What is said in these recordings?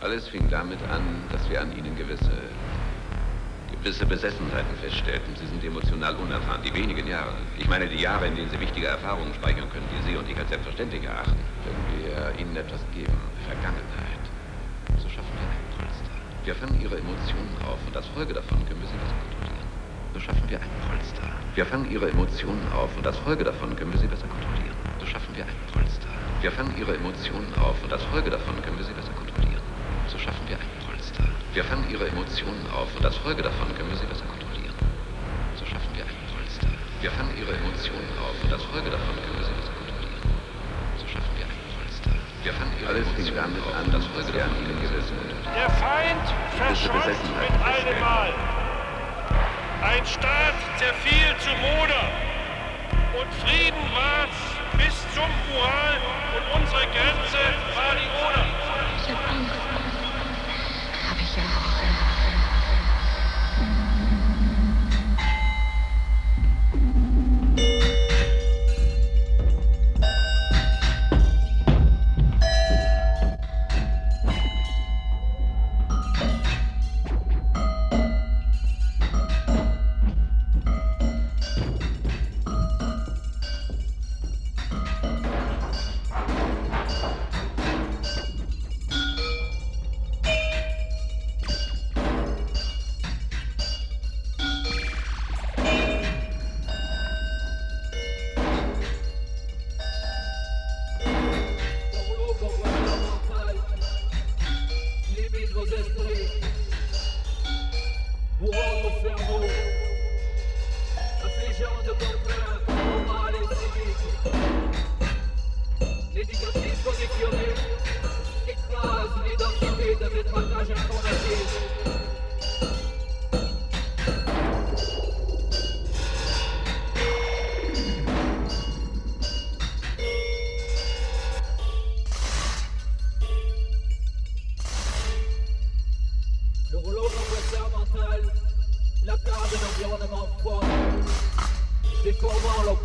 Alles fing damit an, dass wir an ihnen gewisse, gewisse Besessenheiten feststellten. Sie sind emotional unerfahren. Die wenigen Jahre, ich meine die Jahre, in denen sie wichtige Erfahrungen speichern können, die Sie und ich als selbstverständlich erachten. Wenn wir ihnen etwas geben, Vergangenheit, so schaffen wir ein Polster. Wir fangen ihre Emotionen auf und als Folge davon können wir sie besser kontrollieren. So schaffen wir ein Polster. Wir fangen ihre Emotionen auf und als Folge davon können wir sie besser kontrollieren. So schaffen wir ein Polster. Wir fangen ihre Emotionen auf und als Folge davon können wir sie Wir fangen ihre Emotionen auf und als Folge davon können wir sie besser kontrollieren. So schaffen wir ein Polster. Wir fangen ihre Emotionen auf und als Folge davon können wir sie besser kontrollieren. So schaffen wir ein Polster. Wir fangen ihre Alles fing Emotionen damit auf an, und als Folge wir an davon ihnen können wir sie besser Der Feind verschwand mit einem Mal. Ein Staat zerfiel zu Moder und Frieden war's bis zum Ural und unsere Grenze war die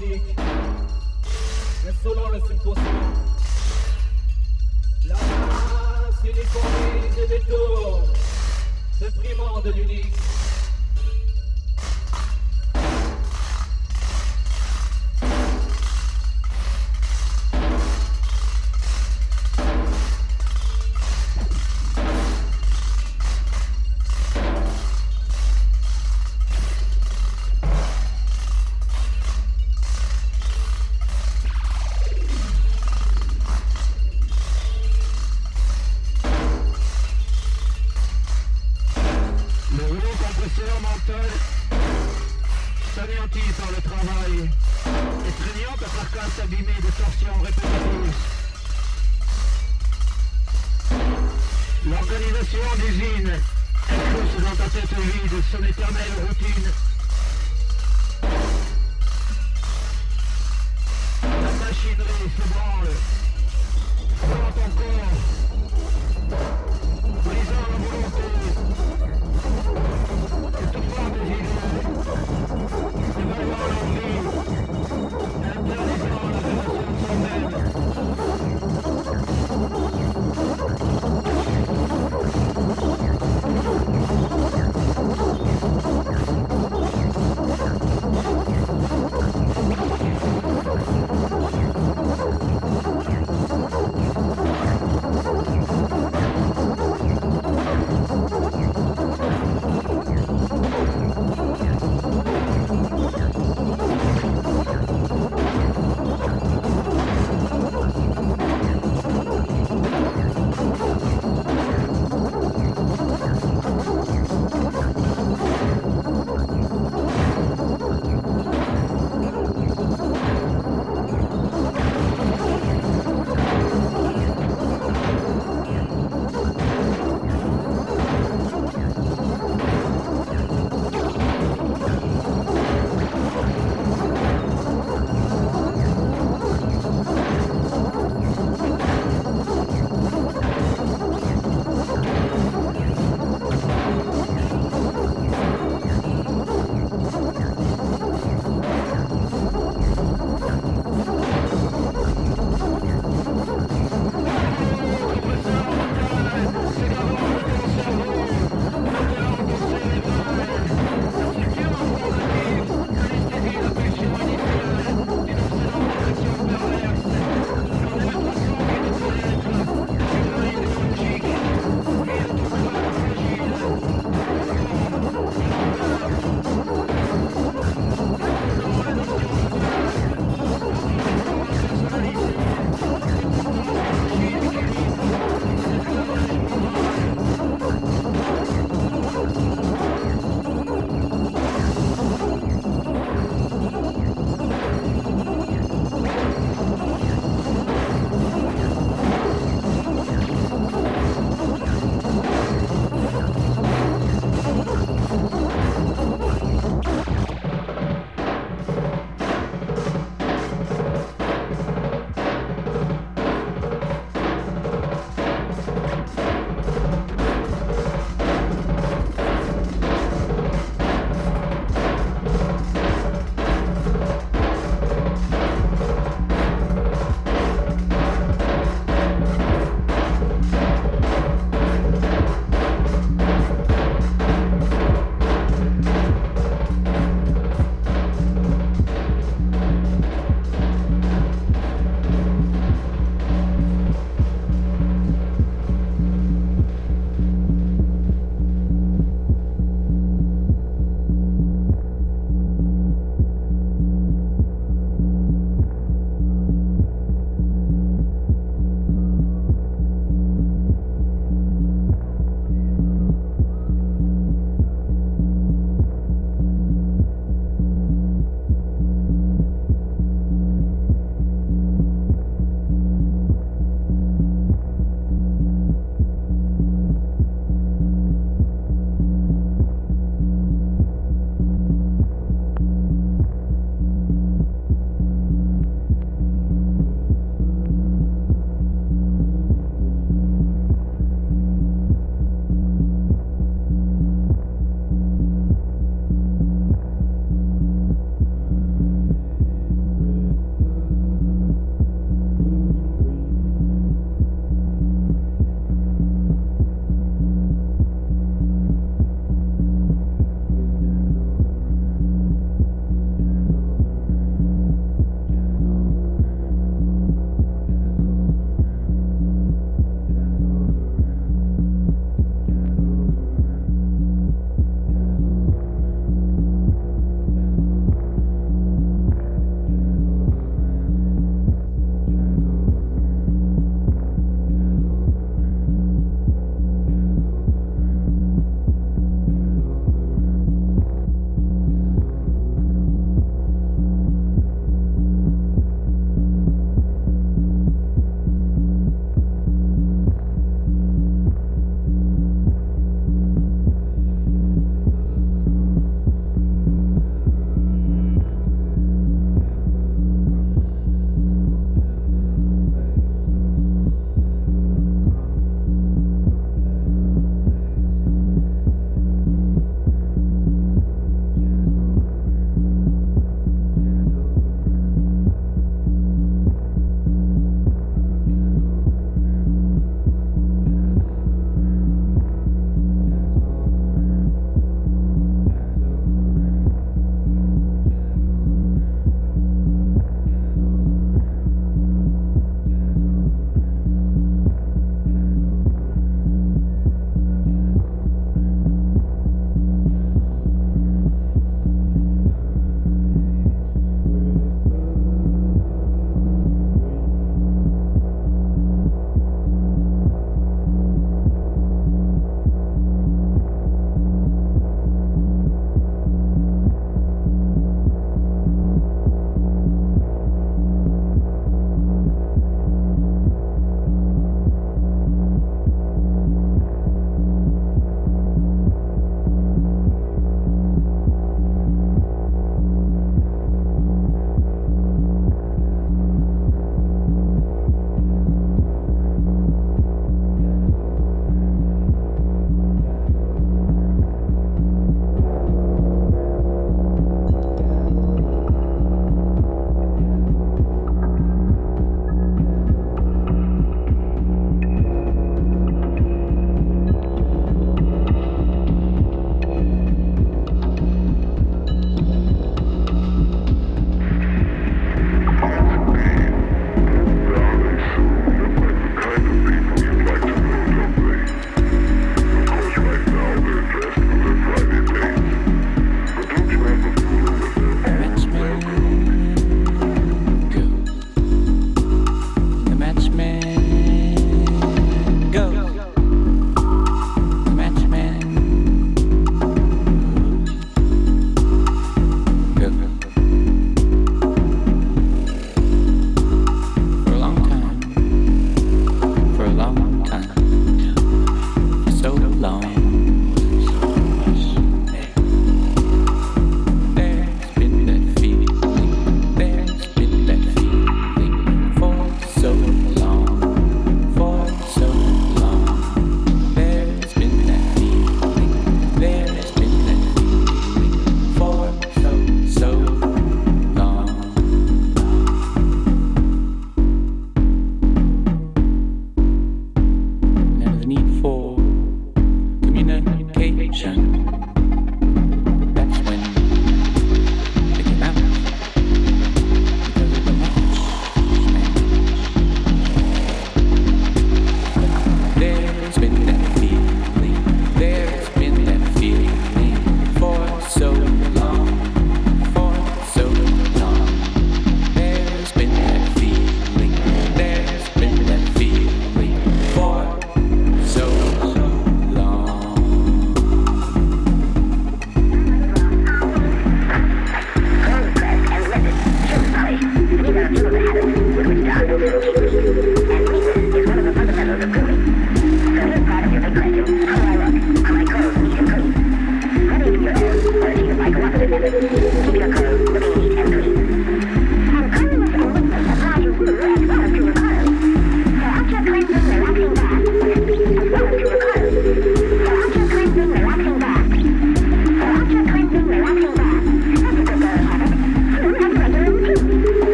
mais selon le subconscient. La masse uniformise et détourne, se primant de l'unique.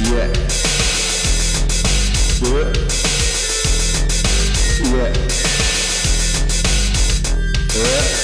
Yeah. Yeah. Yeah.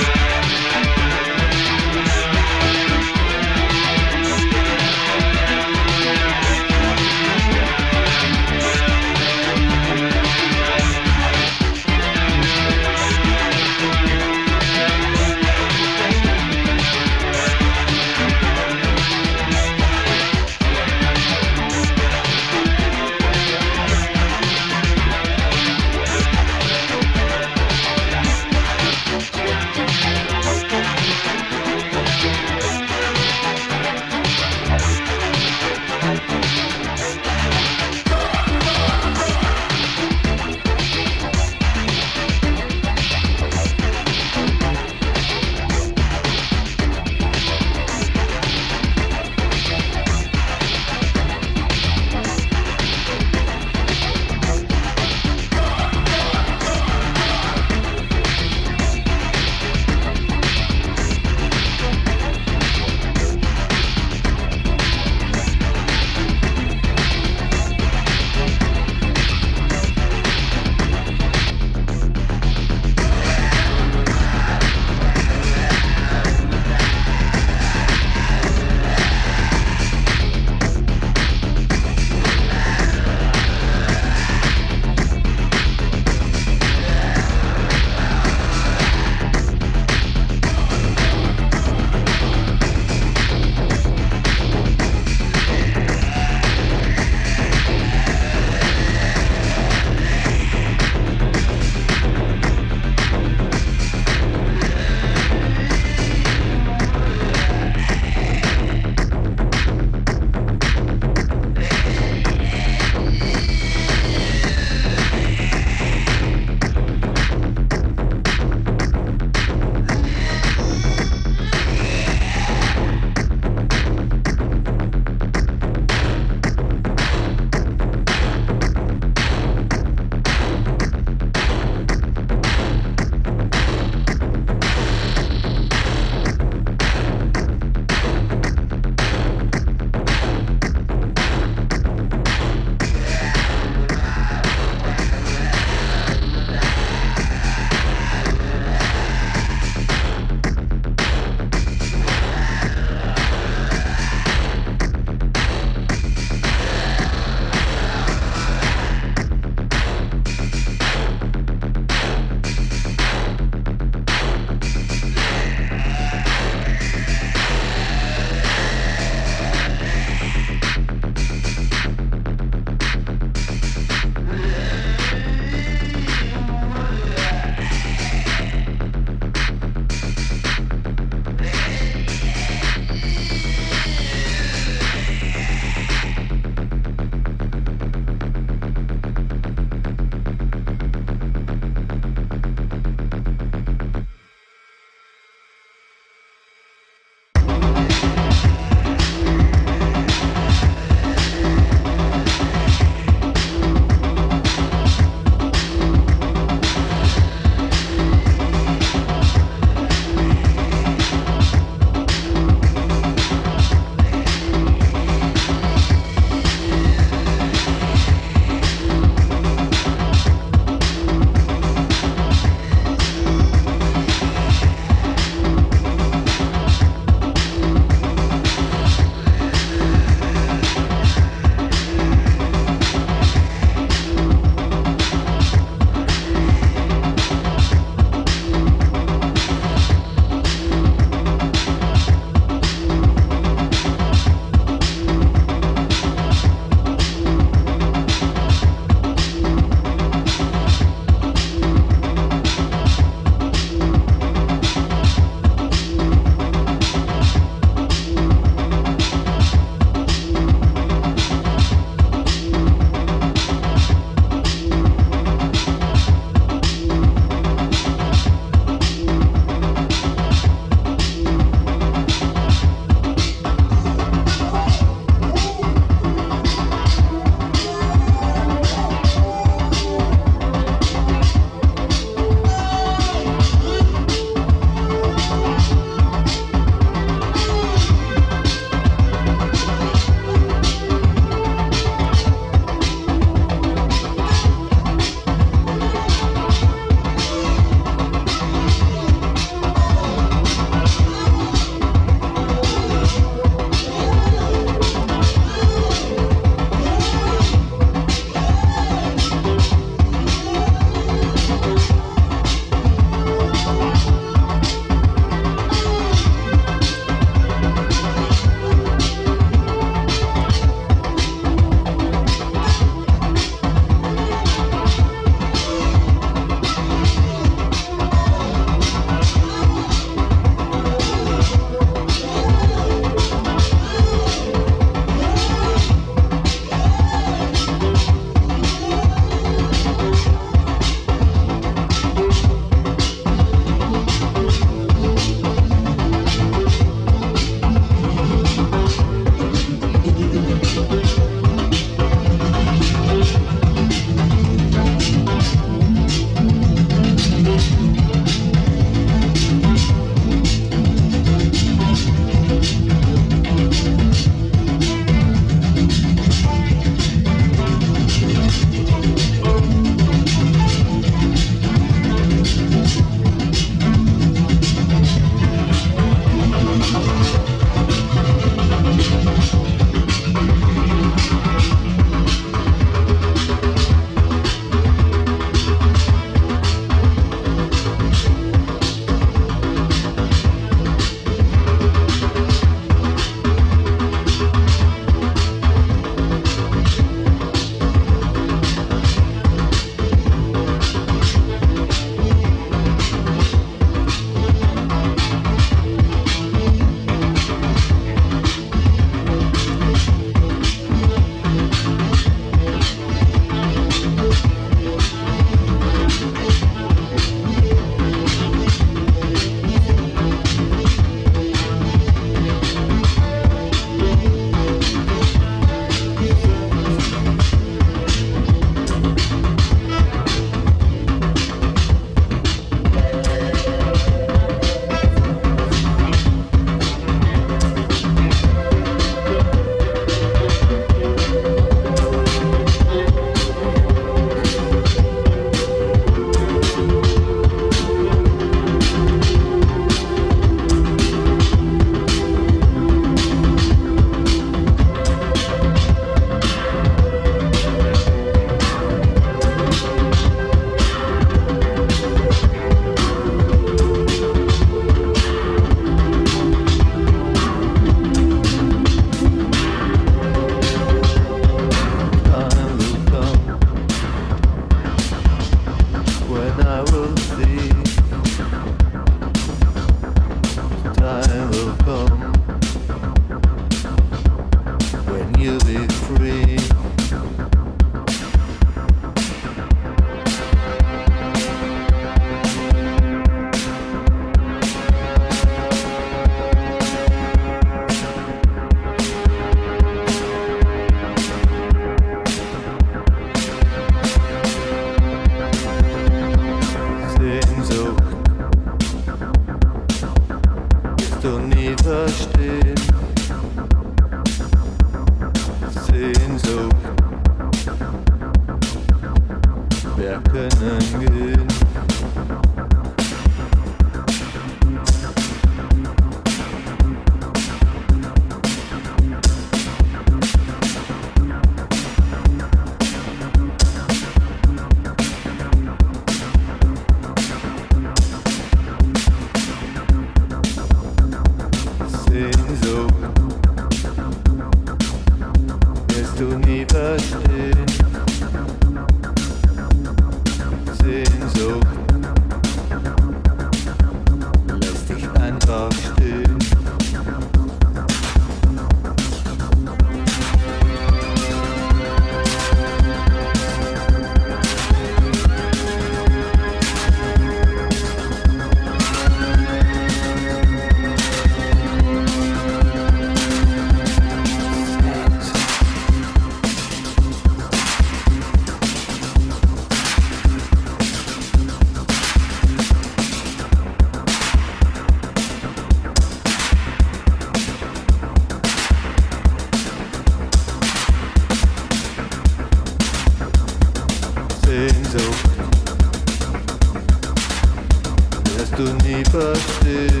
Du nie verstehen.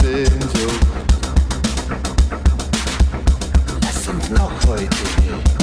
Sehnsucht lass uns noch heute gehen.